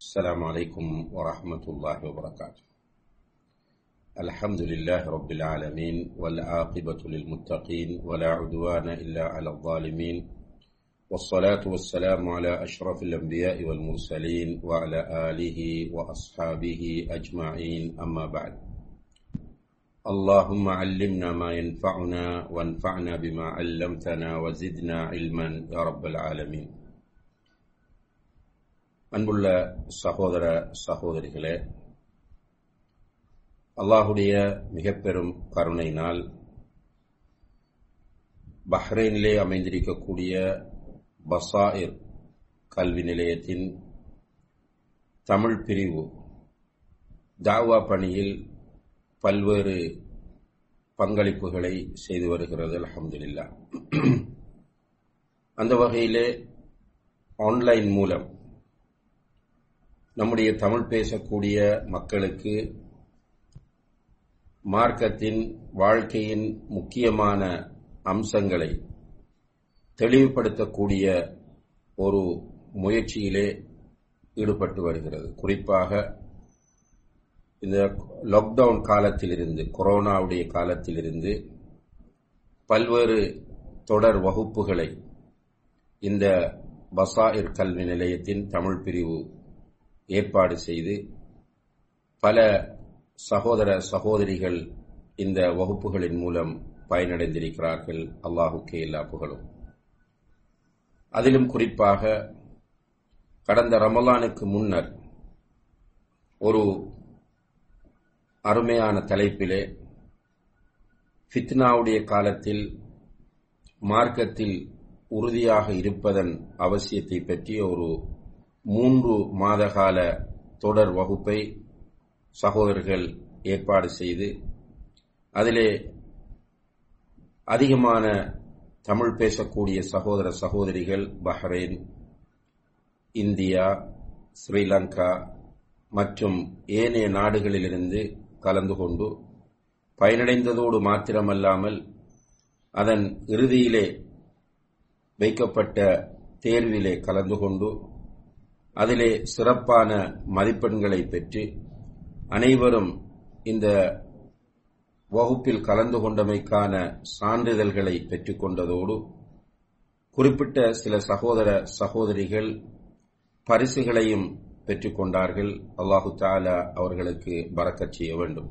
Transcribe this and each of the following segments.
السلام عليكم ورحمة الله وبركاته. الحمد لله رب العالمين والعاقبة للمتقين ولا عدوان إلا على الظالمين والصلاة والسلام على أشرف الأنبياء والمرسلين وعلى آله وأصحابه أجمعين أما بعد. اللهم علمنا ما ينفعنا وانفعنا بما علمتنا وزدنا علما يا رب العالمين. அன்புள்ள சகோதர சகோதரிகளே அல்லாஹுடைய மிக பெரும் கருணையினால் பஹ்ரைனிலே அமைந்திருக்கக்கூடிய பசாயிர் கல்வி நிலையத்தின் தமிழ் பிரிவு தாவா பணியில் பல்வேறு பங்களிப்புகளை செய்து வருகிறது அலமதுல்லா அந்த வகையிலே ஆன்லைன் மூலம் நம்முடைய தமிழ் பேசக்கூடிய மக்களுக்கு மார்க்கத்தின் வாழ்க்கையின் முக்கியமான அம்சங்களை தெளிவுபடுத்தக்கூடிய ஒரு முயற்சியிலே ஈடுபட்டு வருகிறது. குறிப்பாக இந்த லாக்டவுன் காலத்திலிருந்து கொரோனாவுடைய காலத்திலிருந்து பல்வேறு தொடர் வகுப்புகளை இந்த பசாயிர் கல்வி நிலையத்தின் தமிழ் பிரிவு ஏற்பாடு செய்து பல சகோதர சகோதரிகள் இந்த வகுப்புகளின் மூலம் பயனடைந்திருக்கிறார்கள். அல்லாஹுக்கே எல்லா புகழும். அதிலும் குறிப்பாக கடந்த ரமலானுக்கு முன்னர் ஒரு அருமையான தலைப்பிலே ஃபித்னாவுடைய காலத்தில் மார்க்கத்தில் உறுதியாக இருப்பதன் அவசியத்தை பற்றிய ஒரு மூன்று மாதகால தொடர் வகுப்பை சகோதரர்கள் ஏற்பாடு செய்து அதிலே அதிகமான தமிழ் பேசக்கூடிய சகோதர சகோதரிகள் பஹ்ரைன் இந்தியா ஸ்ரீலங்கா மற்றும் ஏனைய நாடுகளிலிருந்து கலந்து கொண்டு பயனடைந்ததோடு மாத்திரமல்லாமல் அதன் இறுதியிலே வைக்கப்பட்ட தேர்விலே கலந்து கொண்டு அதிலே சிறப்பான மதிப்பெண்களை பெற்று அனைவரும் இந்த வகுப்பில் கலந்து கொண்டமைக்கான சான்றிதழ்களை பெற்றுக்கொண்டதோடு குறிப்பிட்ட சில சகோதர சகோதரிகள் பரிசுகளையும் பெற்றுக்கொண்டார்கள் அல்லாஹு தாலா அவர்களுக்கு பறக்கச் செய்ய வேண்டும்.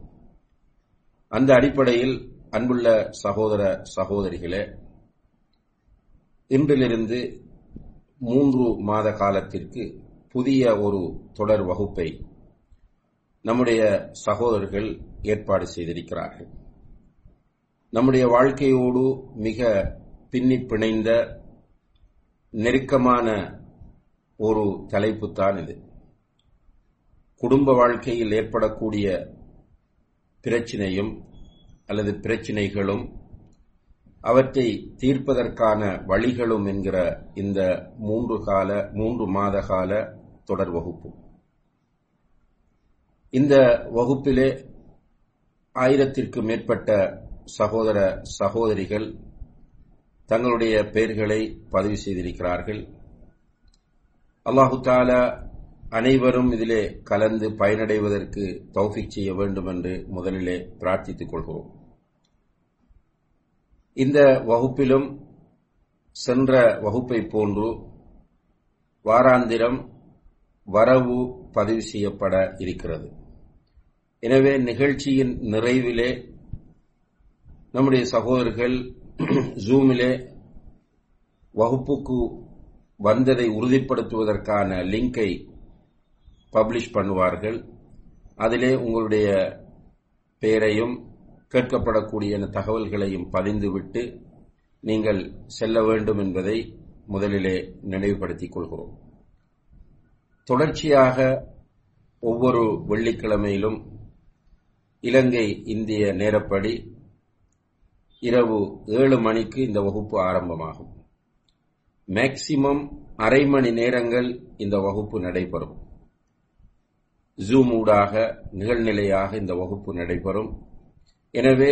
அந்த அடிப்படையில் அன்புள்ள சகோதர சகோதரிகளே இன்றிலிருந்து மூன்று மாத காலத்திற்கு புதிய ஒரு தொடர் வகுப்பை நம்முடைய சகோதரர்கள் ஏற்பாடு செய்திருக்கிறார்கள். நம்முடைய வாழ்க்கையோடு மிக பின்னி பிணைந்த நெருக்கமான ஒரு தலைப்புத்தான் இது. குடும்ப வாழ்க்கையில் ஏற்படக்கூடிய பிரச்சினையும் அல்லது பிரச்சினைகளும் அவற்றை தீர்ப்பதற்கான வழிகளும் என்கிற இந்த மூன்று கால மூன்று மாத கால தொடர் வகுப்பு. இந்த வகுப்பிலே ஆயிரத்திற்கு மேற்பட்ட சகோதர சகோதரிகள் தங்களுடைய பெயர்களை பதிவு செய்திருக்கிறார்கள். அல்லாஹு தாலா அனைவரும் இதிலே கலந்து பயனடைவதற்கு தௌஃபிக் செய்ய வேண்டும் என்று முதலிலே பிரார்த்தித்துக் கொள்கிறோம். இந்த வகுப்பிலும் சென்ற வகுப்பை போன்று வாராந்திரம் வரவு பதிவு செய்யப்பட இருக்கிறது. எனவே நிகழ்ச்சியின் நிறைவிலே நம்முடைய சகோதரர்கள் ஜூமிலே வகுப்புக்கு வந்ததை உறுதிப்படுத்துவதற்கான லிங்கை பப்ளிஷ் பண்ணுவார்கள். அதிலே உங்களுடைய பெயரையும் கேட்கப்படக்கூடிய தகவல்களையும் பதிந்துவிட்டு நீங்கள் செல்ல வேண்டும் என்பதை முதலிலே நினைவுபடுத்திக் கொள்கிறோம். தொடர்ச்சியாக ஒவ்வொரு வெள்ளிக்கிழமையிலும் இலங்கை இந்திய நேரப்படி இரவு ஏழு மணிக்கு இந்த வகுப்பு ஆரம்பமாகும். மேக்சிமம் அரை மணி நேரங்கள் இந்த வகுப்பு நடைபெறும். ஜூம் ஊடாக நிகழ்நிலையாக இந்த வகுப்பு நடைபெறும். எனவே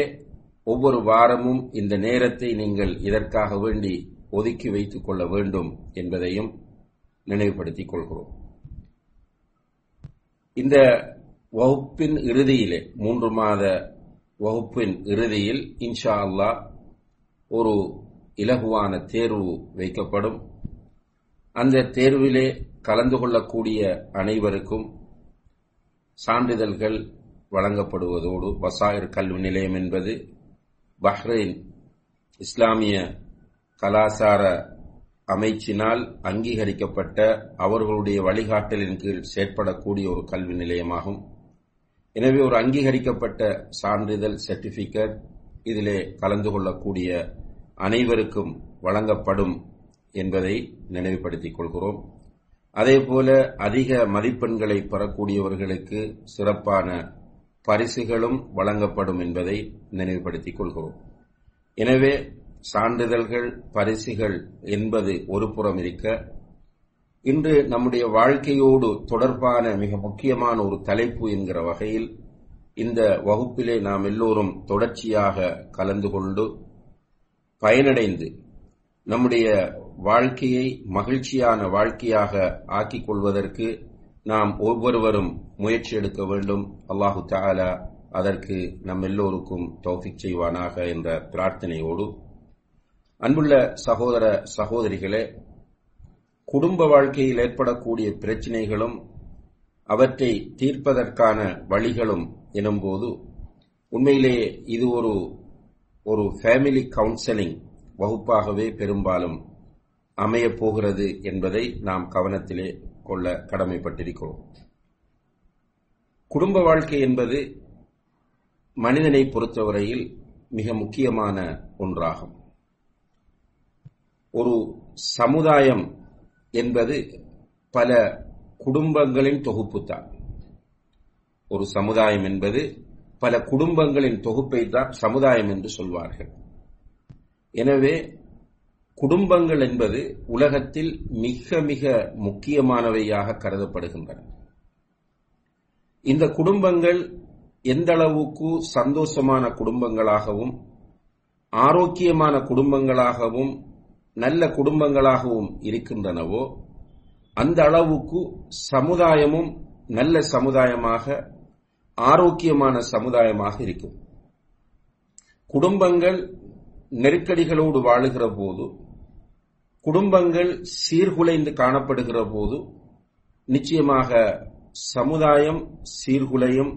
ஒவ்வொரு வாரமும் இந்த நேரத்தை நீங்கள் இதற்காக வேண்டி ஒதுக்கி வைத்துக் கொள்ள வேண்டும் என்பதையும் நினைவுபடுத்திக் கொள்கிறோம். இந்த வகுப்பின் இறுதியிலே மூன்று மாத வகுப்பின் இறுதியில் இன்ஷா அல்லாஹ் ஒரு இலகுவான தேர்வு வைக்கப்படும். அந்த தேர்விலே கலந்து கொள்ளக்கூடிய அனைவருக்கும் சான்றிதழ்கள் வழங்கப்படுவதோடு பசாயர் கல்வி நிலையம் என்பது பஹ்ரைன் இஸ்லாமிய கலாசார அமைச்சினால் அங்கீகரிக்கப்பட்ட அவர்களுடைய வழிகாட்டலின் கீழ் செயற்படக்கூடிய ஒரு கல்வி நிலையமாகும். எனவே ஒரு அங்கீகரிக்கப்பட்ட சான்றிதழ் சர்டிபிகேட் இதிலே கலந்து கொள்ளக்கூடிய அனைவருக்கும் வழங்கப்படும் என்பதை நினைவுபடுத்திக் கொள்கிறோம். அதேபோல அதிக மதிப்பெண்களை பெறக்கூடியவர்களுக்கு சிறப்பான பரிசுகளும் வழங்கப்படும் என்பதை நினைவுபடுத்திக் கொள்கிறோம். எனவே சான்றிதழ்கள் பரிசுகள் என்பது ஒரு புறம் இருக்க இன்று நம்முடைய வாழ்க்கையோடு தொடர்பான மிக முக்கியமான ஒரு தலைப்பு என்கிற வகையில் இந்த வகுப்பிலே நாம் எல்லோரும் தொடர்ச்சியாக கலந்து கொண்டு பயனடைந்து நம்முடைய வாழ்க்கையை மகிழ்ச்சியான வாழ்க்கையாக ஆக்கிக் கொள்வதற்கு நாம் ஒவ்வொருவரும் முயற்சி எடுக்க வேண்டும். அல்லாஹு தாலா அதற்கு நம் எல்லோருக்கும் தௌஃபிக் செய்வானாக என்ற பிரார்த்தனையோடு அன்புள்ள சகோதர சகோதரிகளே குடும்ப வாழ்க்கையில் ஏற்படக்கூடிய பிரச்சினைகளும் அவற்றை தீர்ப்பதற்கான வழிகளும் எனும்போது உண்மையிலேயே இது ஒரு ஒரு ஃபேமிலி கவுன்சிலிங் வகுப்பாகவே பெரும்பாலும் அமையப் போகிறது என்பதை நாம் கவனத்திலே கொள்ள கடமைப்பட்டிருக்கிறோம். குடும்ப வாழ்க்கை என்பது மனிதனை பொறுத்தவரையில் மிக முக்கியமான ஒன்றாகும். ஒரு சமுதாயம் என்பது பல குடும்பங்களின் தொகுப்பு தான் ஒரு சமுதாயம் என்பது பல குடும்பங்களின் தொகுப்பை தான் சமுதாயம் என்று சொல்வார்கள். எனவே குடும்பங்கள் என்பது உலகத்தில் மிக மிக முக்கியமானவையாக கருதப்படுகின்றன. இந்த குடும்பங்கள் எந்த அளவுக்கு சந்தோஷமான குடும்பங்களாகவும் ஆரோக்கியமான குடும்பங்களாகவும் நல்ல குடும்பங்களாகவும் இருக்கின்றனவோ அந்த அளவுக்கு சமுதாயமும் நல்ல சமுதாயமாக ஆரோக்கியமான சமுதாயமாக இருக்கும். குடும்பங்கள் நெருக்கடிகளோடு வாழுகிற போது குடும்பங்கள் சீர்குலைந்து காணப்படுகிற போது நிச்சயமாக சமுதாயம் சீர்குலையும்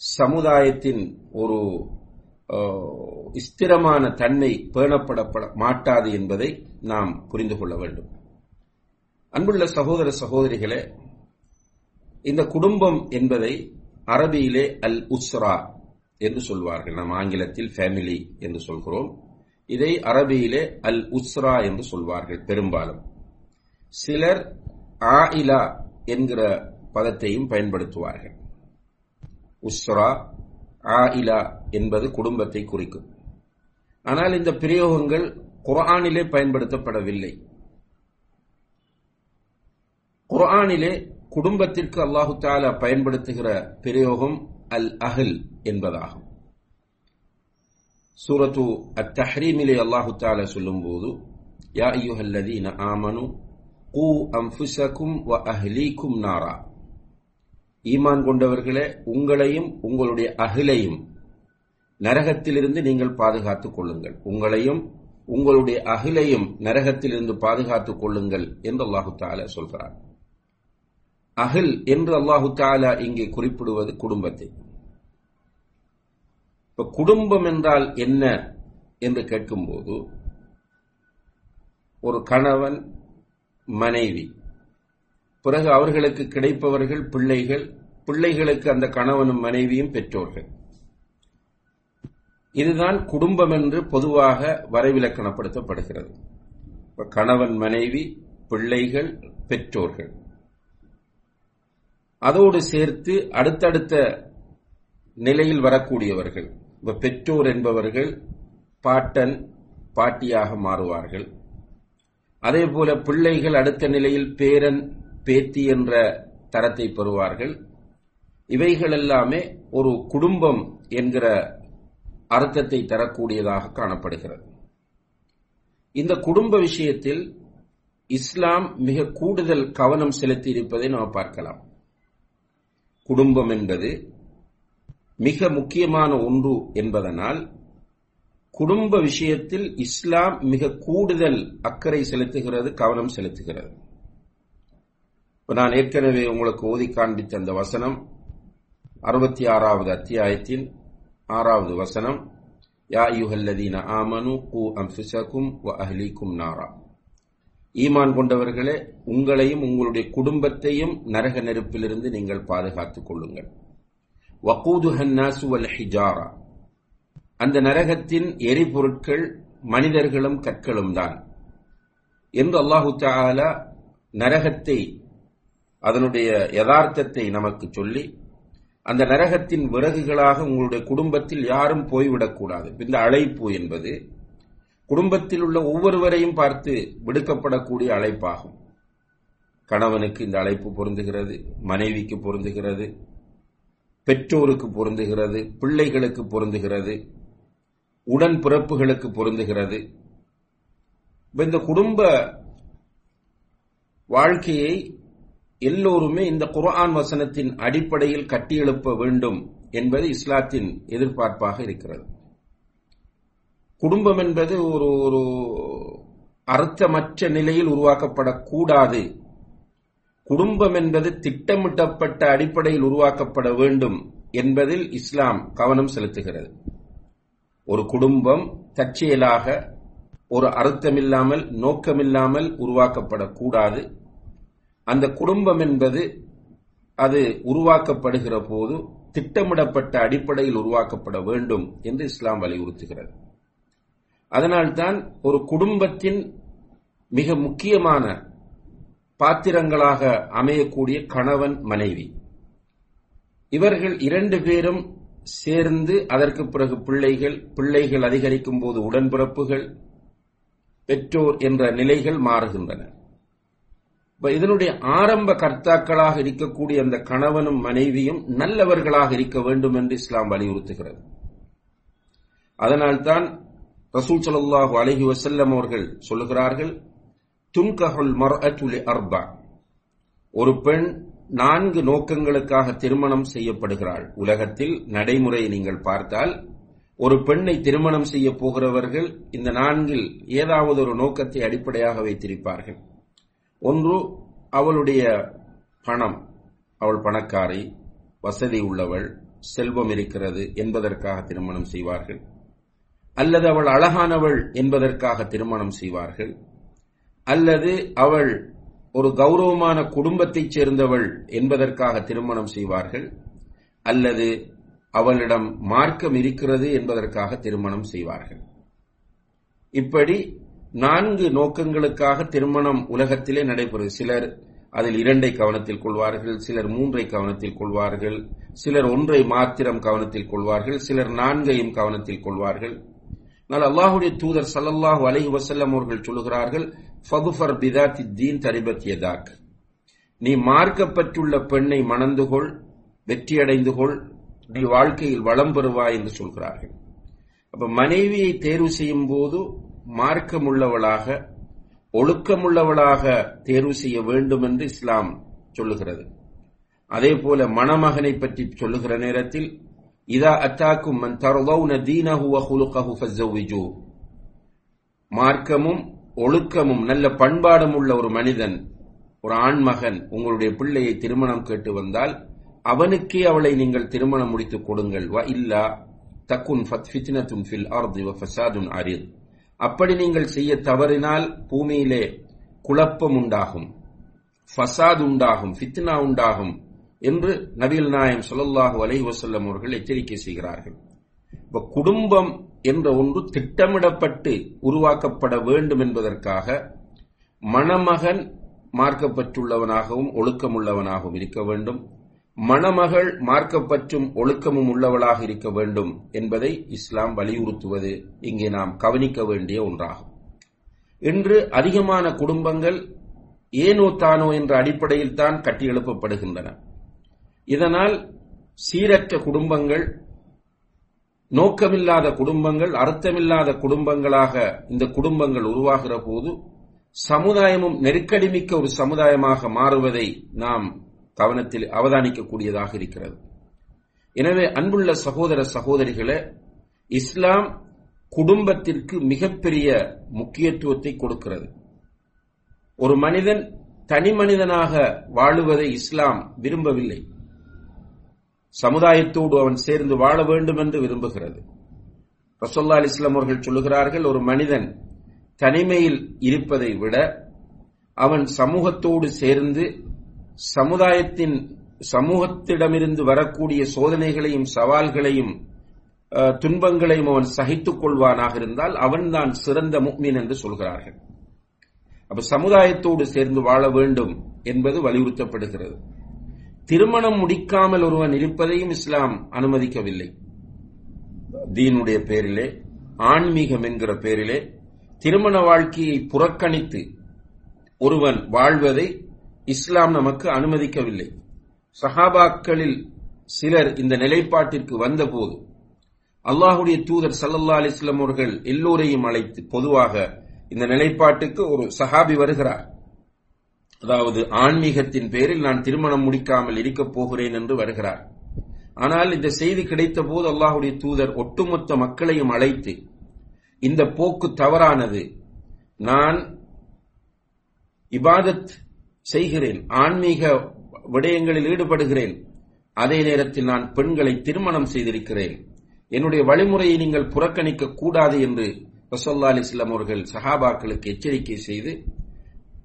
சமுதாயத்தின் ஒரு ஸ்திரமான தன்மை பேணப்படப்பட மாட்டாது என்பதை நாம் புரிந்து கொள்ள வேண்டும். அன்புள்ள சகோதர சகோதரிகளே இந்த குடும்பம் என்பதை அரபியிலே அல் உஸ்ரா என்று சொல்வார்கள். நாம் ஆங்கிலத்தில் ஃபேமிலி என்று சொல்கிறோம். இதை அரபியிலே அல் உஸ்ரா என்று சொல்வார்கள் பெரும்பாலும். சிலர் ஆயிலா என்கிற பதத்தையும் பயன்படுத்துவார்கள். உஸ்ரா ஆயிலா என்பது குடும்பத்தை குறிக்கும். ஆனால் இந்த பிரயோகங்கள் குர்ஆனிலே பயன்படுத்தப்படவில்லை. குர்ஆனிலே குடும்பத்திற்கு அல்லாஹு தாலா பயன்படுத்துகிற பிரயோகம் அல் அஹில் என்பதாகும். சூரத்து அத் தஹ்ரீமிலே அல்லாஹு தாலா சொல்லும்போது யா ஐயுஹல்லதீன ஆமனு கூ அம்புசக்கும் வ அஹ்லீக்கும் நாரா. ஈமான் கொண்டவர்களே உங்களையும் உங்களுடைய அகிலையும் நரகத்திலிருந்து நீங்கள் பாதுகாத்துக் கொள்ளுங்கள். உங்களையும் உங்களுடைய அகிலையும் நரகத்திலிருந்து பாதுகாத்துக் கொள்ளுங்கள் என்று அல்லாஹு தாலா சொல்கிறார் அகில் என்று அல்லாஹு தாலா இங்கே குறிப்பிடுவது குடும்பத்தை. இப்ப குடும்பம் என்றால் என்ன என்று கேட்கும்போது ஒரு கணவன் மனைவி பிறகு அவர்களுக்கு கிடைப்பவர்கள் பிள்ளைகள் பிள்ளைகளுக்கு அந்த கணவனும் மனைவியும் பெற்றோர்கள். இதுதான் குடும்பம் என்று பொதுவாக வரைவிலக்கணப்படுத்தப்படுகிறது. கணவன் மனைவி பிள்ளைகள் பெற்றோர்கள். அதோடு சேர்த்து அடுத்தடுத்த நிலையில் வரக்கூடியவர்கள் இப்ப பெற்றோர் என்பவர்கள் பாட்டன் பாட்டியாக மாறுவார்கள். அதே போல பிள்ளைகள் அடுத்த நிலையில் பேரன் பேத்தி என்ற தரத்தை பெறுவார்கள். இவைகள் எல்லாமே ஒரு குடும்பம் என்கிற அர்த்தத்தை தரக்கூடியதாக காணப்படுகிறது. இந்த குடும்ப விஷயத்தில் இஸ்லாம் மிக கூடுதல் கவனம் செலுத்தி இருப்பதை நாம் பார்க்கலாம். குடும்பம் என்பது மிக முக்கியமான ஒன்று என்பதனால் குடும்ப விஷயத்தில் இஸ்லாம் மிக கூடுதல் அக்கறை செலுத்துகிறது கவனம் செலுத்துகிறது. நான் ஏற்கனவே உங்களுக்கு ஓதி காண்பித்த அந்த வசனம் அறுபத்தி ஆறாவது அத்தியாயத்தின் ஆறாவது வசனம் யா யுஹல்லதீன ஆமனு கு அம்சிசகும் வ அஹ்லீக்கும் நாரா. ஈமான் கொண்டவர்களே உங்களையும் உங்களுடைய குடும்பத்தையும் நரக நெருப்பிலிருந்து நீங்கள் பாதுகாத்துக் கொள்ளுங்கள். வகூதுஹன்னாசு வல் ஹிஜாரா. அந்த நரகத்தின் எரிபொருட்கள் மனிதர்களும் கற்களும் தான் என்று அல்லாஹு தாலா நரகத்தை அதனுடைய யதார்த்தத்தை நமக்கு சொல்லி அந்த நரகத்தின் விறகுகளாக உங்களுடைய குடும்பத்தில் யாரும் போய்விடக்கூடாது இந்த அழைப்பு என்பது குடும்பத்தில் உள்ள ஒவ்வொருவரையும் பார்த்து விடுக்கப்படக்கூடிய அழைப்பாகும். கணவனுக்கு இந்த அழைப்பு பொருந்துகிறது மனைவிக்கு பொருந்துகிறது பெற்றோருக்கு பொருந்துகிறது பிள்ளைகளுக்கு பொருந்துகிறது உடன் பிறப்புகளுக்கு பொருந்துகிறது. இந்த குடும்ப வாழ்க்கையை எல்லோருமே இந்த குர்ஆன் வசனத்தின் அடிப்படையில் கட்டியெழுப்ப வேண்டும் என்பது இஸ்லாத்தின் எதிர்பார்ப்பாக இருக்கிறது. குடும்பம் என்பது ஒரு ஒரு அர்த்தமற்ற நிலையில் உருவாக்கப்படக்கூடாது. குடும்பம் என்பது திட்டமிட்டப்பட்ட அடிப்படையில் உருவாக்கப்பட வேண்டும் என்பதில் இஸ்லாம் கவனம் செலுத்துகிறது. ஒரு குடும்பம் தற்செயலாக ஒரு அர்த்தமில்லாமல் நோக்கமில்லாமல் உருவாக்கப்படக்கூடாது. அந்த குடும்பம் என்பது அது உருவாக்கப்படுகிற போது திட்டமிடப்பட்ட அடிப்படையில் உருவாக்கப்பட வேண்டும் என்று இஸ்லாம் வலியுறுத்துகிறது. அதனால்தான் ஒரு குடும்பத்தின் மிக முக்கியமான பாத்திரங்களாக அமையக்கூடிய கணவன் மனைவி. இவர்கள் இரண்டு பேரும் சேர்ந்து அதற்கு பிறகு பிள்ளைகள் பிள்ளைகள் அதிகரிக்கும் போது உடன்பிறப்புகள் பெற்றோர் என்ற நிலைகள் மாறுகின்றன. இதனுடைய ஆரம்ப கர்த்தாக்களாக இருக்கக்கூடிய அந்த கணவனும் மனைவியும் நல்லவர்களாக இருக்க வேண்டும் என்று இஸ்லாம் வலியுறுத்துகிறது. அதனால்தான் ரசூல் சல்லாஹூ அலஹி வசல்லம் அவர்கள் சொல்லுகிறார்கள் துன்கஹுல் மர்அத்துலி அர்பா. ஒரு பெண் நான்கு நோக்கங்களுக்காக திருமணம் செய்யப்படுகிறாள். உலகத்தில் நடைமுறையை நீங்கள் பார்த்தால் ஒரு பெண்ணை திருமணம் செய்ய போகிறவர்கள் இந்த நான்கில் ஏதாவது ஒரு நோக்கத்தை அடிப்படையாக வைத்திருப்பார்கள். ஒன்று அவளுடைய பணம் அவள் பணக்காரி வசதி உள்ளவள் செல்வம் இருக்கிறது என்பதற்காக திருமணம் செய்வார்கள். அல்லது அவள் அழகானவள் என்பதற்காக திருமணம் செய்வார்கள். அல்லது அவள் ஒரு கௌரவமான குடும்பத்தைச் சேர்ந்தவள் என்பதற்காக திருமணம் செய்வார்கள். அல்லது அவளிடம் மார்க்கம் இருக்கிறது என்பதற்காக திருமணம் செய்வார்கள். இப்படி நான்கு நோக்கங்களுக்காக திருமணம் உலகத்திலே நடைபெறும். சிலர் அதில் இரண்டை கவனத்தில் கொள்வார்கள் சிலர் மூன்றை கவனத்தில் கொள்வார்கள் சிலர் ஒன்றை மாத்திரம் கவனத்தில் கொள்வார்கள் சிலர் நான்கையும் கவனத்தில் கொள்வார்கள். ஆனால் அல்லாஹுடைய தூதர் சல்லல்லாஹு அலஹி வசல்லம் அவர்கள் சொல்லுகிறார்கள் ஃபகுஃபர் பிதாத்தி தீன் தரிபத் நீ மார்க்கப்பட்டுள்ள பெண்ணை மணந்து கொள் வெற்றியடைந்து கொள் நீ வாழ்க்கையில் வளம் பெறுவாய் என்று சொல்கிறார்கள். அப்ப மனைவியை தேர்வு செய்யும் போது மார்க்கமுள்ளவளாக ஒழுக்கமுள்ளவளாக தேர்வு செய்ய வேண்டும் என்று இஸ்லாம் சொல்லுகிறது. அதே போல மணமகனை பற்றி சொல்லுகிற நேரத்தில் இதா அத்தாக்கும் மன் தரதௌன தீனஹு வ ஹுலுகஹு ஃபஸவ்விஜூ மார்க்கமும் ஒழுக்கமும் நல்ல பண்பாடும் உள்ள ஒரு மனிதன் ஒரு ஆண்மகன் உங்களுடைய பிள்ளையை திருமணம் கேட்டு வந்தால் அவனுக்கே அவளை நீங்கள் திருமணம் முடித்துக் கொடுங்கள். வ இல்லா தக்குன் ஃபித்னத்துன் ஃபில் அர்தி வ ஃபசாதுன் அரித். அப்படி நீங்கள் செய்ய தவறினால் பூமியிலே குழப்பம் உண்டாகும் ஃபசாத் உண்டாகும் ஃபித்னா உண்டாகும் என்று நபிகள் நாயம் சொல்லல்லாஹு அலை வசல்லம் அவர்கள் எச்சரிக்கை செய்கிறார்கள். இப்ப குடும்பம் என்ற ஒன்று திட்டமிடப்பட்டு உருவாக்கப்பட வேண்டும் என்பதற்காக மணமகன் மார்க்கப்பட்டுள்ளவனாகவும் ஒழுக்கமுள்ளவனாகவும் இருக்க வேண்டும். மணமகள் மார்க்கப்பற்றும் ஒழுக்கமும் உள்ளவளாக இருக்க வேண்டும் என்பதை இஸ்லாம் வலியுறுத்துவது இங்கே நாம் கவனிக்க வேண்டிய ஒன்றாகும். இன்று அதிகமான குடும்பங்கள் ஏனோ தானோ என்ற அடிப்படையில் தான் கட்டியெழுப்பப்படுகின்றன. இதனால் சீரற்ற குடும்பங்கள் நோக்கமில்லாத குடும்பங்கள் அர்த்தமில்லாத குடும்பங்களாக இந்த குடும்பங்கள் உருவாகிற போது சமுதாயமும் நெருக்கடி மிக்க ஒரு சமுதாயமாக மாறுவதை நாம் கவனத்தில் அவதானிக்கக்கூடியதாக இருக்கிறது. எனவே அன்புள்ள சகோதர சகோதரிகளே இஸ்லாம் குடும்பத்திற்கு மிகப்பெரிய முக்கியத்துவத்தை கொடுக்கிறது. ஒரு மனிதன் தனி மனிதனாக வாழுவதை இஸ்லாம் விரும்பவில்லை. சமுதாயத்தோடு அவன் சேர்ந்து வாழ வேண்டும் என்று விரும்புகிறது. ரசோல்லா அலி இஸ்லாம் அவர்கள் சொல்லுகிறார்கள் ஒரு மனிதன் தனிமையில் இருப்பதை விட அவன் சமூகத்தோடு சேர்ந்து சமுதாயத்தின் சமூகத்திடமிருந்து வரக்கூடிய சோதனைகளையும் சவால்களையும் துன்பங்களையும் அவன் சகித்துக் கொள்வானாக இருந்தால் அவன்தான் சிறந்த முக்மீன் என்று சொல்கிறார்கள். அப்ப சமுதாயத்தோடு சேர்ந்து வாழ வேண்டும் என்பது வலியுறுத்தப்படுகிறது. திருமணம் முடிக்காமல் ஒருவன் இருப்பதையும் இஸ்லாம் அனுமதிக்கவில்லை. தீனுடைய பேரிலே ஆன்மீகம் என்கிற பேரிலே திருமண வாழ்க்கையை புறக்கணித்து ஒருவன் வாழ்வதை இஸ்லாம் நமக்கு அனுமதிக்கவில்லை. சஹாபாக்களில் சிலர் இந்த நிலைப்பாட்டிற்கு வந்தபோது அல்லாஹுடைய தூதர் சல்லல்லா அலிஸ்லாம் அவர்கள் எல்லோரையும் அழைத்து பொதுவாக இந்த நிலைப்பாட்டுக்கு ஒரு சஹாபி வருகிறார். அதாவது ஆன்மீகத்தின் பேரில் நான் திருமணம் முடிக்காமல் இருக்கப் போகிறேன் என்று வருகிறார். ஆனால் இந்த செய்தி கிடைத்த போது அல்லாஹுடைய தூதர் ஒட்டுமொத்த மக்களையும் அழைத்து இந்த போக்கு தவறானது. நான் இபாதத் செய்கிறேன். ஆன்மீக விடயங்களில் ஈடுபடுகிறேன். அதே நேரத்தில் நான் பெண்களை திருமணம் செய்திருக்கிறேன். என்னுடைய வழிமுறையை நீங்கள் புறக்கணிக்க கூடாது என்று ரசோல்லா அலிஸ்லாம் அவர்கள் சஹாபாக்களுக்கு எச்சரிக்கை செய்து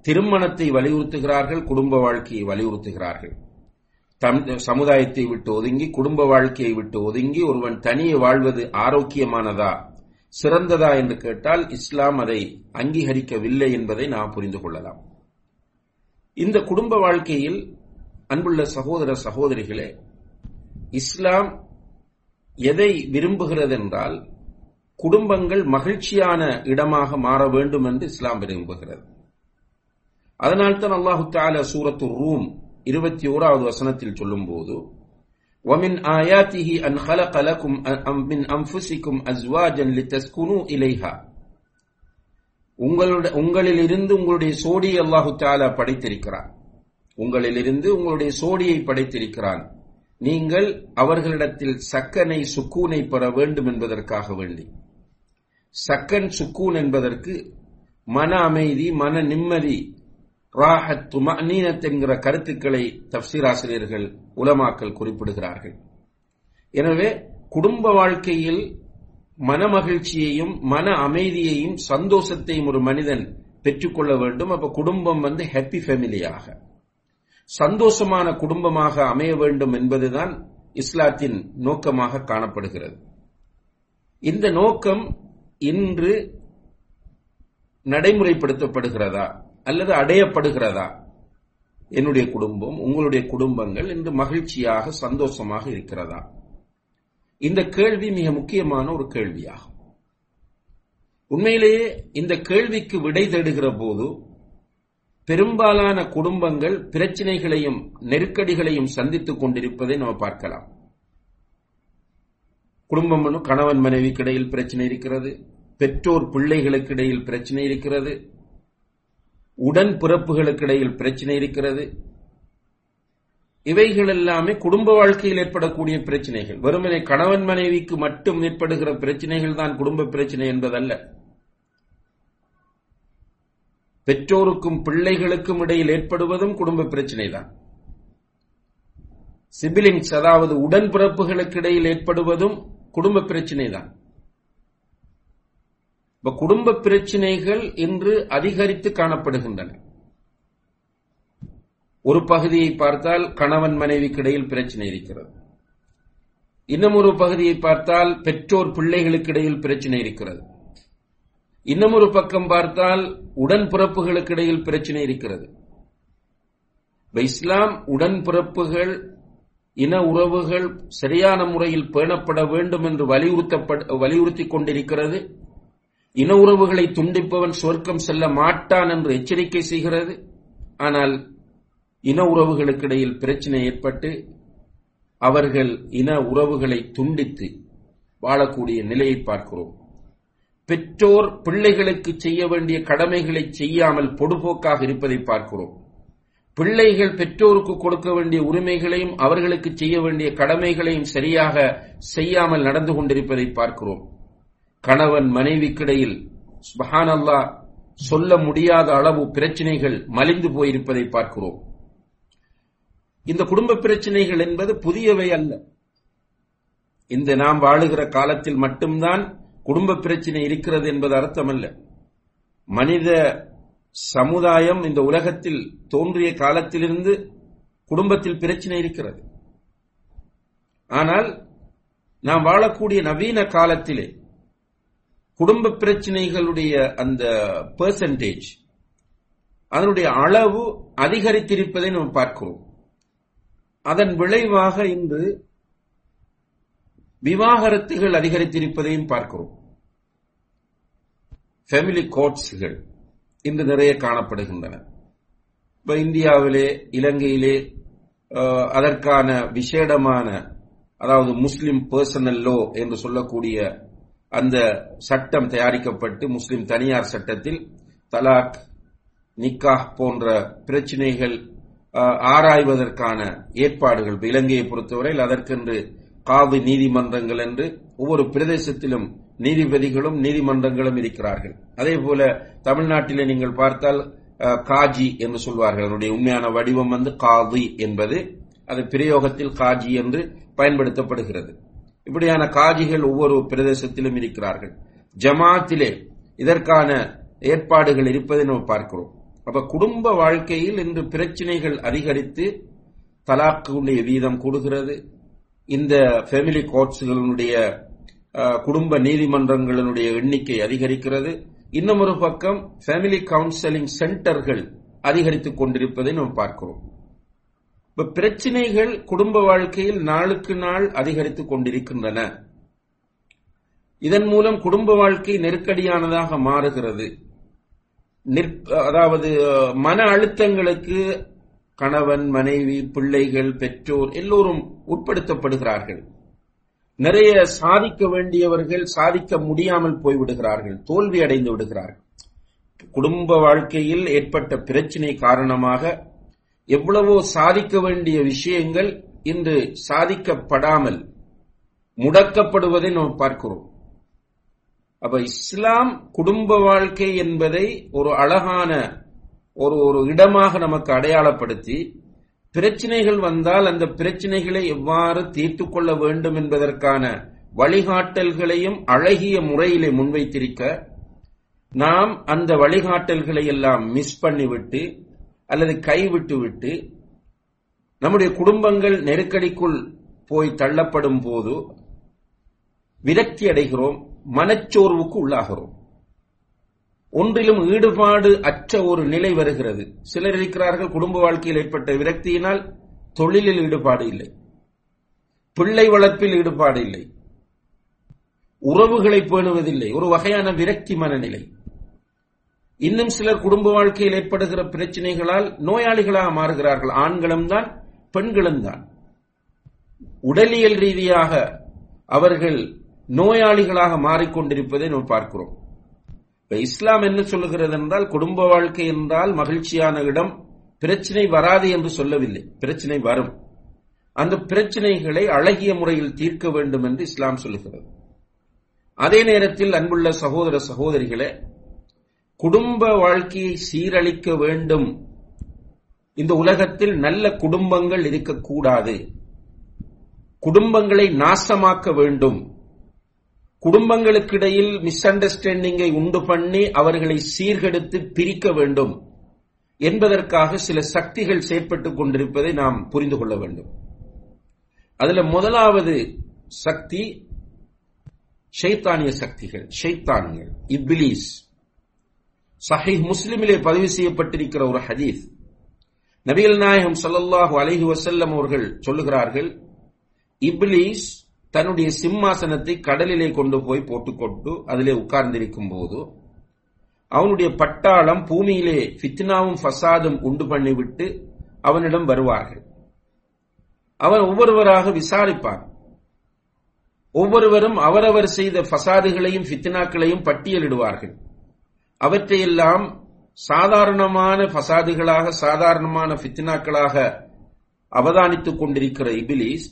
திருமணத்தை வலியுறுத்துகிறார்கள் குடும்ப வாழ்க்கையை வலியுறுத்துகிறார்கள். சமுதாயத்தை விட்டு ஒதுங்கி குடும்ப வாழ்க்கையை விட்டு ஒதுங்கி ஒருவன் தனியே வாழ்வது ஆரோக்கியமானதா சிறந்ததா என்று கேட்டால் இஸ்லாம் அதை அங்கீகரிக்கவில்லை என்பதை நாம் புரிந்து கொள்ளலாம். இந்த குடும்ப வாழ்க்கையில் அன்புள்ள சகோதர சகோதரிகளே இஸ்லாம் எதை விரும்புகிறது என்றால் குடும்பங்கள் மகிழ்ச்சியான இடமாக மாற வேண்டும் என்று இஸ்லாம் விரும்புகிறது அதனால்தான் அல்லாஹு தால சூரத்து ரூம் இருபத்தி ஓராவது வசனத்தில் சொல்லும் போது ومن آياته أن خلق لكم من أنفسكم أزواجا لتسكنوا إليها உங்களில் இருந்து உங்களுடைய சோடியை அல்லாஹு தாலா படைத்திருக்கிறான். உங்களிலிருந்து உங்களுடைய சோடியை படைத்திருக்கிறான். நீங்கள் அவர்களிடத்தில் சக்கனை சுக்கூனை பெற வேண்டும் என்பதற்காக வேண்டி. சக்கன் சுக்கூன் என்பதற்கு மன அமைதி மன நிம்மதி ராஹத் துமனீனத் என்கிற கருத்துக்களை தப்சீராசிரியர்கள் உலமாக்கல் குறிப்பிடுகிறார்கள். எனவே குடும்ப வாழ்க்கையில் மனமகிழ்ச்சியையும் மன அமைதியையும் சந்தோஷத்தையும் ஒரு மனிதன் பெற்றுக்கொள்ள வேண்டும். அப்ப குடும்பம் வந்து ஹாப்பி ஃபேமிலியாக சந்தோஷமான குடும்பமாக அமைய வேண்டும் என்பதுதான் இஸ்லாத்தின் நோக்கமாக காணப்படுகிறது. இந்த நோக்கம் இன்று நடைமுறைப்படுத்தப்படுகிறதா அல்லது அடையப்படுகிறதா? என்னுடைய குடும்பம் உங்களுடைய குடும்பங்கள் இன்று மகிழ்ச்சியாக சந்தோஷமாக இருக்கிறதா? இந்த கேள்வி மிக முக்கியமான ஒரு கேள்வியாகும். உண்மையிலேயே இந்த கேள்விக்கு விடை தேடுகிற போது பெரும்பாலான குடும்பங்கள் பிரச்சனைகளையும் நெருக்கடிகளையும் சந்தித்துக் கொண்டிருப்பதை நம்ம பார்க்கலாம். குடும்பம் கணவன் மனைவிக்கு இடையில் பிரச்சனை இருக்கிறது பெற்றோர் பிள்ளைகளுக்கு இடையில் பிரச்சனை இருக்கிறது உடன் பிறப்புகளுக்கு இடையில் பிரச்சனை இருக்கிறது இவைகள் எல்லாமே குடும்ப வாழ்க்கையில் ஏற்படக்கூடிய பிரச்சனைகள். வெறுமனை கணவன் மனைவிக்கு மட்டும் ஏற்படுகிற பிரச்சனைகள் தான் குடும்ப பிரச்சனை என்பதல்ல. பெற்றோருக்கும் பிள்ளைகளுக்கும் இடையில் ஏற்படுவதும் குடும்ப பிரச்சனை தான். சிபிலிங்ஸ் அதாவது உடன்பிறப்புகளுக்கு இடையில் ஏற்படுவதும் குடும்ப பிரச்சனை தான். இப்ப குடும்ப பிரச்சனைகள் இன்று அதிகரித்து காணப்படுகின்றன. ஒரு பகுதியை பார்த்தால் கணவன் மனைவிக்கு இடையில் பிரச்சனை இருக்கிறது. இன்னும் ஒரு பகுதியை பார்த்தால் பெற்றோர் பிள்ளைகளுக்கு இடையில் பிரச்சனை இருக்கிறது. இன்னும் ஒரு பக்கம் பார்த்தால் உடன்பிறப்புகளுக்கு இடையில் பிரச்சனை இருக்கிறது. இஸ்லாம் உடன்பிறப்புகள் இன உறவுகள் சரியான முறையில் பேணப்பட வேண்டும் என்று வலியுறுத்தப்பட வலியுறுத்திக் கொண்டிருக்கிறது. இன உறவுகளை துண்டிப்பவன் சொர்க்கம் செல்ல மாட்டான் என்று எச்சரிக்கை செய்கிறது. ஆனால் இன உறவுகளுக்கிடையில் பிரச்சனை ஏற்பட்டு அவர்கள் இன உறவுகளை துண்டித்து வாழக்கூடிய நிலையை பார்க்கிறோம். பெற்றோர் பிள்ளைகளுக்கு செய்ய வேண்டிய கடமைகளை செய்யாமல் பொடுபோக்காக இருப்பதை பார்க்கிறோம். பிள்ளைகள் பெற்றோருக்கு கொடுக்க வேண்டிய உரிமைகளையும் அவர்களுக்கு செய்ய வேண்டிய கடமைகளையும் சரியாக செய்யாமல் நடந்து கொண்டிருப்பதை பார்க்கிறோம். கணவன் மனைவிக்கிடையில் சுபஹான் அல்லா சொல்ல முடியாத அளவு பிரச்சனைகள் மலிந்து போயிருப்பதை பார்க்கிறோம். இந்த குடும்ப பிரச்சனைகள் என்பது புதியவை அல்ல. இந்த நாம் வாழுகிற காலத்தில் மட்டும்தான் குடும்ப பிரச்சனை இருக்கிறது என்பது அர்த்தமல்ல. மனித சமுதாயம் இந்த உலகத்தில் தோன்றிய காலத்திலிருந்து குடும்பத்தில் பிரச்சனை இருக்கிறது. ஆனால் நாம் வாழக்கூடிய நவீன காலத்திலே குடும்ப பிரச்சனைகளுடைய அந்த பெர்சன்டேஜ் அதனுடைய அளவு அதிகரித்திருப்பதை நாம் பார்க்கிறோம். அதன் விளைவாக இன்று விவாகரத்துகள் அதிகரித்திருப்பதையும் பார்க்கிறோம். ஃபேமிலி கோட்ஸ்கள் இன்று நிறைய காணப்படுகின்றன. இப்ப இந்தியாவிலே இலங்கையிலே அதற்கான விசேடமான அதாவது முஸ்லிம் பர்சனல் லோ என்று சொல்லக்கூடிய அந்த சட்டம் தயாரிக்கப்பட்டு முஸ்லிம் தனியார் சட்டத்தில் தலாக் நிக்காஹ் போன்ற பிரச்சனைகள் ஆராய்வதற்கான ஏற்பாடுகள். இலங்கையை பொறுத்தவரையில் அதற்கென்று காவி நீதிமன்றங்கள் என்று ஒவ்வொரு பிரதேசத்திலும் நீதிபதிகளும் நீதிமன்றங்களும் இருக்கிறார்கள். அதே போல தமிழ்நாட்டிலே நீங்கள் பார்த்தால் காஜி என்று சொல்வார்கள். அதனுடைய உண்மையான வடிவம் வந்து காதி என்பது அது பிரயோகத்தில் காஜி என்று பயன்படுத்தப்படுகிறது. இப்படியான காஜிகள் ஒவ்வொரு பிரதேசத்திலும் இருக்கிறார்கள். ஜமாத்திலே இதற்கான ஏற்பாடுகள் இருப்பதை நாம் பார்க்கிறோம். அப்ப குடும்ப வாழ்க்கையில் இன்று பிரச்சனைகள் அதிகரித்து தலாக்குடைய வீதம் கூடுகிறது. இந்த ஃபேமிலி கோர்ட்ஸ்களினுடைய குடும்ப நீதிமன்றங்களினுடைய எண்ணிக்கை அதிகரிக்கிறது. இன்னும் ஒரு பக்கம் ஃபேமிலி கவுன்சிலிங் சென்டர்கள் அதிகரித்துக் கொண்டிருப்பதை நாம் பார்க்கிறோம். இப்ப பிரச்சனைகள் குடும்ப வாழ்க்கையில் நாளுக்கு நாள் அதிகரித்துக் கொண்டிருக்கின்றன. இதன் மூலம் குடும்ப வாழ்க்கை நெருக்கடியானதாக மாறுகிறது. அதாவது மன அழுத்தங்களுக்கு கணவன் மனைவி பிள்ளைகள் பெற்றோர் எல்லோரும் உட்படுத்தப்படுகிறார்கள். நிறைய சாதிக்க வேண்டியவர்கள் சாதிக்க முடியாமல் போய்விடுகிறார்கள் தோல்வி அடைந்து விடுகிறார்கள். குடும்ப வாழ்க்கையில் ஏற்பட்ட பிரச்சினை காரணமாக எவ்வளவோ சாதிக்க வேண்டிய விஷயங்கள் இன்று சாதிக்கப்படாமல் முடக்கப்படுவதை நாம் பார்க்கிறோம். அப்ப இஸ்லாம் குடும்ப வாழ்க்கை என்பதை ஒரு அழகான ஒரு ஒரு இடமாக நமக்கு அடையாளப்படுத்தி பிரச்சனைகள் வந்தால் அந்த பிரச்சனைகளை எவ்வாறு தீர்த்து கொள்ள வேண்டும் என்பதற்கான வழிகாட்டல்களையும் அழகிய முறையிலே முன்வைத்திருக்க நாம் அந்த வழிகாட்டல்களை எல்லாம் மிஸ் பண்ணிவிட்டு அல்லது கைவிட்டு விட்டு நம்முடைய குடும்பங்கள் நெருக்கடிக்குள் போய் தள்ளப்படும் போது விரக்தி அடைகிறோம். மனச்சோர்வுக்கு உள்ளாகிறோம். ஒன்றிலும் ஈடுபாடு அற்ற ஒரு நிலை வருகிறது. சிலர் இருக்கிறார்கள் குடும்ப வாழ்க்கையில் ஏற்பட்ட விரக்தியினால் தொழிலில் ஈடுபாடு இல்லை. பிள்ளை வளர்ப்பில் ஈடுபாடு இல்லை. உறவுகளை பேணுவதில்லை. ஒரு வகையான விரக்தி மனநிலை. இன்னும் சிலர் குடும்ப வாழ்க்கையில் ஏற்படுகிற பிரச்சனைகளால் நோயாளிகளாக மாறுகிறார்கள். ஆண்களும் தான் பெண்களும் தான். உடலியல் ரீதியாக அவர்கள் நோயாளிகளாக மாறிக்கொண்டிருப்பதை நாம் பார்க்கிறோம். இப்ப இஸ்லாம் என்ன சொல்லுகிறது என்றால் குடும்ப வாழ்க்கை என்றால் மகிழ்ச்சியான இடம் பிரச்சனை வராது என்று சொல்லவில்லை. பிரச்சனை வரும். அந்த பிரச்சனைகளை அழகிய முறையில் தீர்க்க வேண்டும் என்று இஸ்லாம் சொல்லுகிறது. அதே நேரத்தில் அன்புள்ள சகோதர சகோதரிகளே குடும்ப வாழ்க்கையை சீரழிக்க வேண்டும். இந்த உலகத்தில் நல்ல குடும்பங்கள் இருக்கக்கூடாது. குடும்பங்களை நாசமாக்க வேண்டும். குடும்பங்களுக்கிடையில் மிஸ் அண்டர்ஸ்டாண்டிங்கை உண்டு பண்ணி அவர்களை சீர்கெடுத்து பிரிக்க வேண்டும் என்பதற்காக சில சக்திகள் செயற்பட்டுக் கொண்டிருப்பதை நாம் புரிந்து கொள்ள வேண்டும். அதுல முதலாவது சக்தி ஷைத்தானிய சக்திகள் ஷைத்தான்கள் இப்லீஸ். சஹீஹ் முஸ்லிமிலே பதிவு செய்யப்பட்டிருக்கிற ஒரு ஹதீஸ். நபிகள் நாயகம் ஸல்லல்லாஹு அலஹி வசல்லம் அவர்கள் சொல்லுகிறார்கள் இப்லீஸ் தன்னுடைய சிம்மாசனத்தை கடலிலே கொண்டு போய் போட்டுக்கொண்டு அதிலே உட்கார்ந்திருக்கும் போது அவனுடைய பட்டாளம் பூமியிலே ஃபித்னாவும் ஃபசாதும் உண்டு பண்ணிவிட்டு அவனிடம் வருவார்கள். அவன் ஒவ்வொருவராக விசாரிப்பான். ஒவ்வொருவரும் அவரவர் செய்த ஃபசாதுகளையும் ஃபித்னாக்களையும் பட்டியலிடுவார்கள். அவற்றையெல்லாம் சாதாரணமான ஃபசாதுகளாக சாதாரணமான ஃபித்னாக்களாக அவதானித்துக் கொண்டிருக்கிற இபிலிஸ்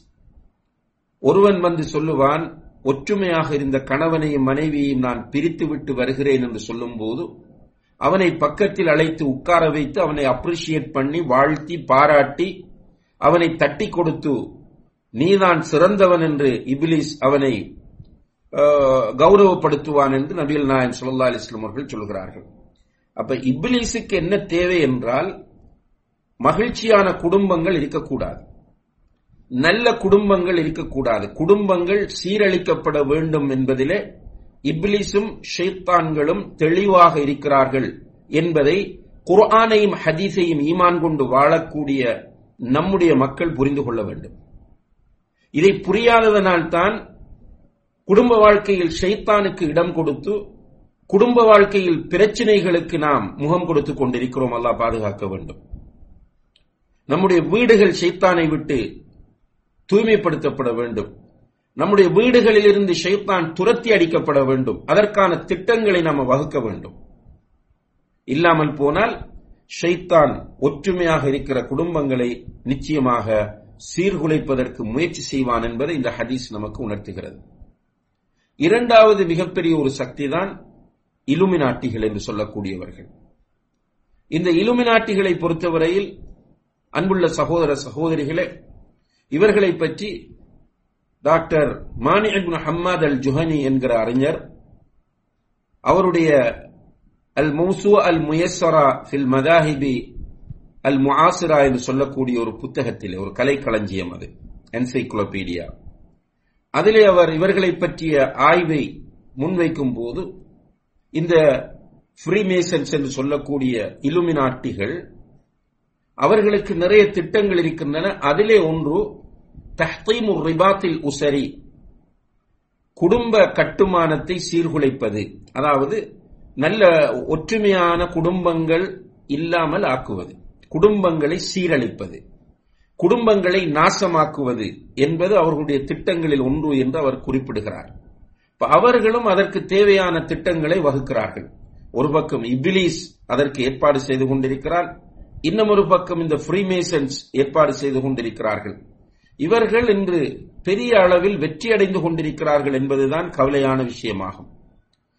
ஒருவன் வந்து சொல்லுவான் ஒற்றுமையாக இருந்த கணவனையும் மனைவியையும் நான் பிரித்துவிட்டு வருகிறேன் என்று சொல்லும்போது அவனை பக்கத்தில் அழைத்து உட்கார வைத்து அவனை அப்ரிஷியேட் பண்ணி வாழ்த்தி பாராட்டி அவனை தட்டி கொடுத்து நீதான் சிறந்தவன் என்று இபிலிஸ் அவனை கௌரவப்படுத்துவான் என்று நபிகள் நாயன் சுல்லா அலிஸ்லாம் அவர்கள் சொல்கிறார்கள். அப்ப இபிலிஸுக்கு என்ன தேவை என்றால் மகிழ்ச்சியான குடும்பங்கள் இருக்கக்கூடாது. நல்ல குடும்பங்கள் இருக்கக்கூடாது. குடும்பங்கள் சீரழிக்கப்பட வேண்டும் என்பதிலே இப்லிஸும் ஷெய்தான்களும் தெளிவாக இருக்கிறார்கள் என்பதை குர்ஆனையும் ஹதீஸையும் ஈமான் கொண்டு வாழக்கூடிய நம்முடைய மக்கள் புரிந்து கொள்ள வேண்டும். இதை புரியாததனால்தான் குடும்ப வாழ்க்கையில் ஷைத்தானுக்கு இடம் கொடுத்து குடும்ப வாழ்க்கையில் பிரச்சனைகளுக்கு நாம் முகம் கொடுத்துக் கொண்டிருக்கிறோம். அல்லாஹ் பாதுகாக்க வேண்டும். நம்முடைய வீடுகள் ஷைத்தானை விட்டு தூய்மைப்படுத்தப்பட வேண்டும். நம்முடைய வீடுகளில் இருந்து ஷைத்தான் துரத்தி அடிக்கப்பட வேண்டும். அதற்கான திட்டங்களை நாம் வகுக்க வேண்டும். இல்லாமல் போனால் ஷைத்தான் ஒற்றுமையாக இருக்கிற குடும்பங்களை நிச்சயமாக சீர்குலைப்பதற்கு முயற்சி செய்வான் என்பதை இந்த ஹதீஸ் நமக்கு உணர்த்துகிறது. இரண்டாவது மிகப்பெரிய ஒரு சக்தி தான் இலுமினாட்டிகள் என்று சொல்லக்கூடியவர்கள். இந்த இலுமினாட்டிகளை பொறுத்தவரையில் அன்புள்ள சகோதர சகோதரிகளே இவர்களை பற்றி டாக்டர் மானி ஹம்மாத் அல் ஜுஹனி என்கிற அறிஞர் அவருடைய அல் மௌசு அல் முயஸ்ஸரா ஃபில் மதாஹிபி அல் முஆசிரா என்று சொல்லக்கூடிய ஒரு புத்தகத்தில் ஒரு கலைக்களஞ்சியம் அது என்சைக்ளோபீடியா. அதிலே அவர் இவர்களை பற்றிய ஆய்வை முன்வைக்கும் போது இந்த ஃப்ரீமேசன்ஸ் என்று சொல்லக்கூடிய இலுமினாட்டிகள் அவர்களுக்கு நிறைய திட்டங்கள் இருக்கின்றன. அதிலே ஒன்று தஹ்தீமு ரிபாத்தில் உசரி குடும்ப கட்டுமானத்தை சீர்குலைப்பது. அதாவது நல்ல ஒற்றுமையான குடும்பங்கள் இல்லாமல் ஆக்குவது. குடும்பங்களை சீரழிப்பது. குடும்பங்களை நாசமாக்குவது என்பது அவர்களுடைய திட்டங்களில் ஒன்று என்று அவர் குறிப்பிடுகிறார். அவர்களும் அதற்கு தேவையான திட்டங்களை வகுக்கிறார்கள். ஒரு பக்கம் இபிலிஸ் அதற்கு ஏற்பாடு செய்து கொண்டிருக்கிறார். இன்னும் ஒரு பக்கம் இந்த ஃப்ரீமேசன்ஸ் ஏற்பாடு செய்து கொண்டிருக்கிறார்கள். இவர்கள் இன்று பெரிய அளவில் வெற்றி அடைந்து கொண்டிருக்கிறார்கள் என்பதுதான் கவலையான விஷயமாகும்.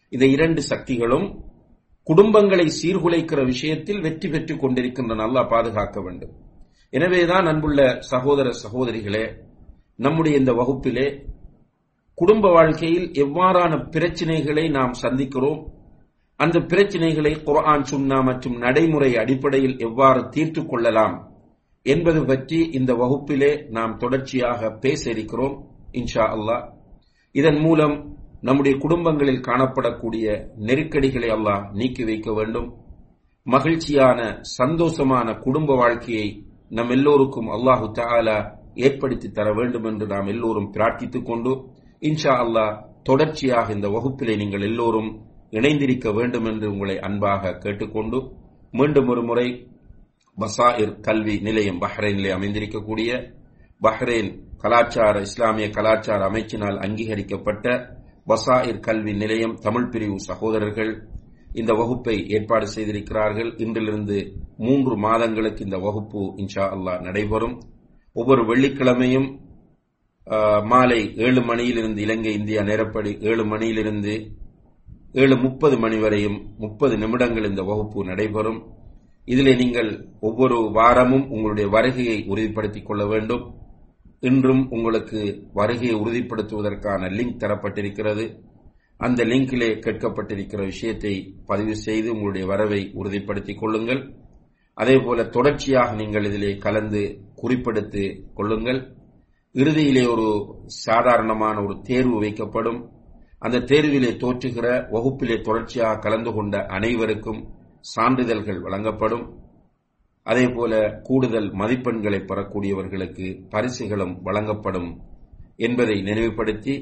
இந்த இரண்டு சக்திகளும் குடும்பங்களை சீர்குலைக்கிற விஷயத்தில் வெற்றி பெற்றுக் கொண்டிருக்கின்றன. நல்லா பாதுகாக்க வேண்டும். எனவேதான் அன்புள்ள சகோதர சகோதரிகளே நம்முடைய இந்த வகுப்பிலே குடும்ப வாழ்க்கையில் எவ்வாறான பிரச்சனைகளை நாம் சந்திக்கிறோம் அந்த பிரச்சனைகளை குரான் சுன்னா மற்றும் நடைமுறை அடிப்படையில் எவ்வாறு தீர்த்து கொள்ளலாம் என்பது பற்றி இந்த வகுப்பிலே நாம் தொடர்ச்சியாக பேச இருக்கிறோம் இன்ஷா அல்லாஹ் இதன் மூலம் நம்முடைய குடும்பங்களில் காணப்படக்கூடிய நெருக்கடிகளை அல்லாஹ் நீக்கி வைக்க வேண்டும். மகிழ்ச்சியான சந்தோஷமான குடும்ப வாழ்க்கையை நம் எல்லோருக்கும் அல்லாஹு தாலா ஏற்படுத்தி தர வேண்டும் என்று நாம் எல்லோரும் பிரார்த்தித்துக் கொண்டு இன்ஷா அல்லாஹ் தொடர்ச்சியாக இந்த வகுப்பிலே நீங்கள் எல்லோரும் இணைந்திருக்க வேண்டும் என்று உங்களை அன்பாக கேட்டுக்கொண்டு மீண்டும் ஒரு முறை பசாயிர் கல்வி நிலையம் பஹ்ரைனிலே அமைந்திருக்கக்கூடிய பஹ்ரைன் கலாச்சார இஸ்லாமிய கலாச்சார அமைச்சினால் அங்கீகரிக்கப்பட்ட பசாயிர் கல்வி நிலையம் தமிழ் பிரிவு சகோதரர்கள் இந்த வகுப்பை ஏற்பாடு செய்திருக்கிறார்கள். இன்றிலிருந்து மூன்று மாதங்களுக்கு இந்த வகுப்பு இன்ஷா அல்லாஹ் நடைபெறும். ஒவ்வொரு வெள்ளிக்கிழமையும் மாலை ஏழு மணியிலிருந்து இலங்கை இந்தியா நேரப்படி ஏழு மணியிலிருந்து ஏழு முப்பது மணி வரையும் முப்பது நிமிடங்கள் இந்த வகுப்பு நடைபெறும். இதிலே நீங்கள் ஒவ்வொரு வாரமும் உங்களுடைய வருகையை உறுதிப்படுத்திக் கொள்ள வேண்டும். இன்றும் உங்களுக்கு வருகையை உறுதிப்படுத்துவதற்கான லிங்க் தரப்பட்டிருக்கிறது. அந்த லிங்கிலே கேட்கப்பட்டிருக்கிற விஷயத்தை பதிவு செய்து உங்களுடைய வரவை உறுதிப்படுத்திக் கொள்ளுங்கள். அதேபோல தொடர்ச்சியாக நீங்கள் இதிலே கலந்து குறிப்பெடுத்து கொள்ளுங்கள். இறுதியிலே ஒரு சாதாரணமான ஒரு தேர்வு வைக்கப்படும். அந்த தேர்விலே தோற்றுகிற வகுப்பிலே தொடர்ச்சியாக கலந்து கொண்ட அனைவருக்கும் சான்றிதழ்கள் வழங்கப்படும் அதேபோல கூடுதல் மதிப்பெண்களை பெறக்கூடியவர்களுக்கு பரிசுகளும் வழங்கப்படும் என்பதை நினைவுபடுத்தி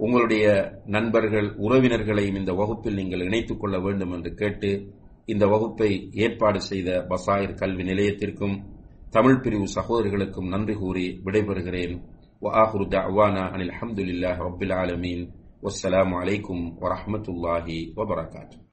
உங்களுடைய நண்பர்கள் உறவினர்களையும் இந்த வகுப்பில் நீங்கள் இணைத்துக் கொள்ள வேண்டும் என்று கேட்டு இந்த வகுப்பை ஏற்பாடு செய்த பசாயிர் கல்வி நிலையத்திற்கும் தமிழ் பிரிவு சகோதரர்களுக்கும் நன்றி கூறி விடைபெறுகிறேன் وآخر دعوانا أن الحمد لله رب العالمين والسلام عليكم ورحمة الله وبركاته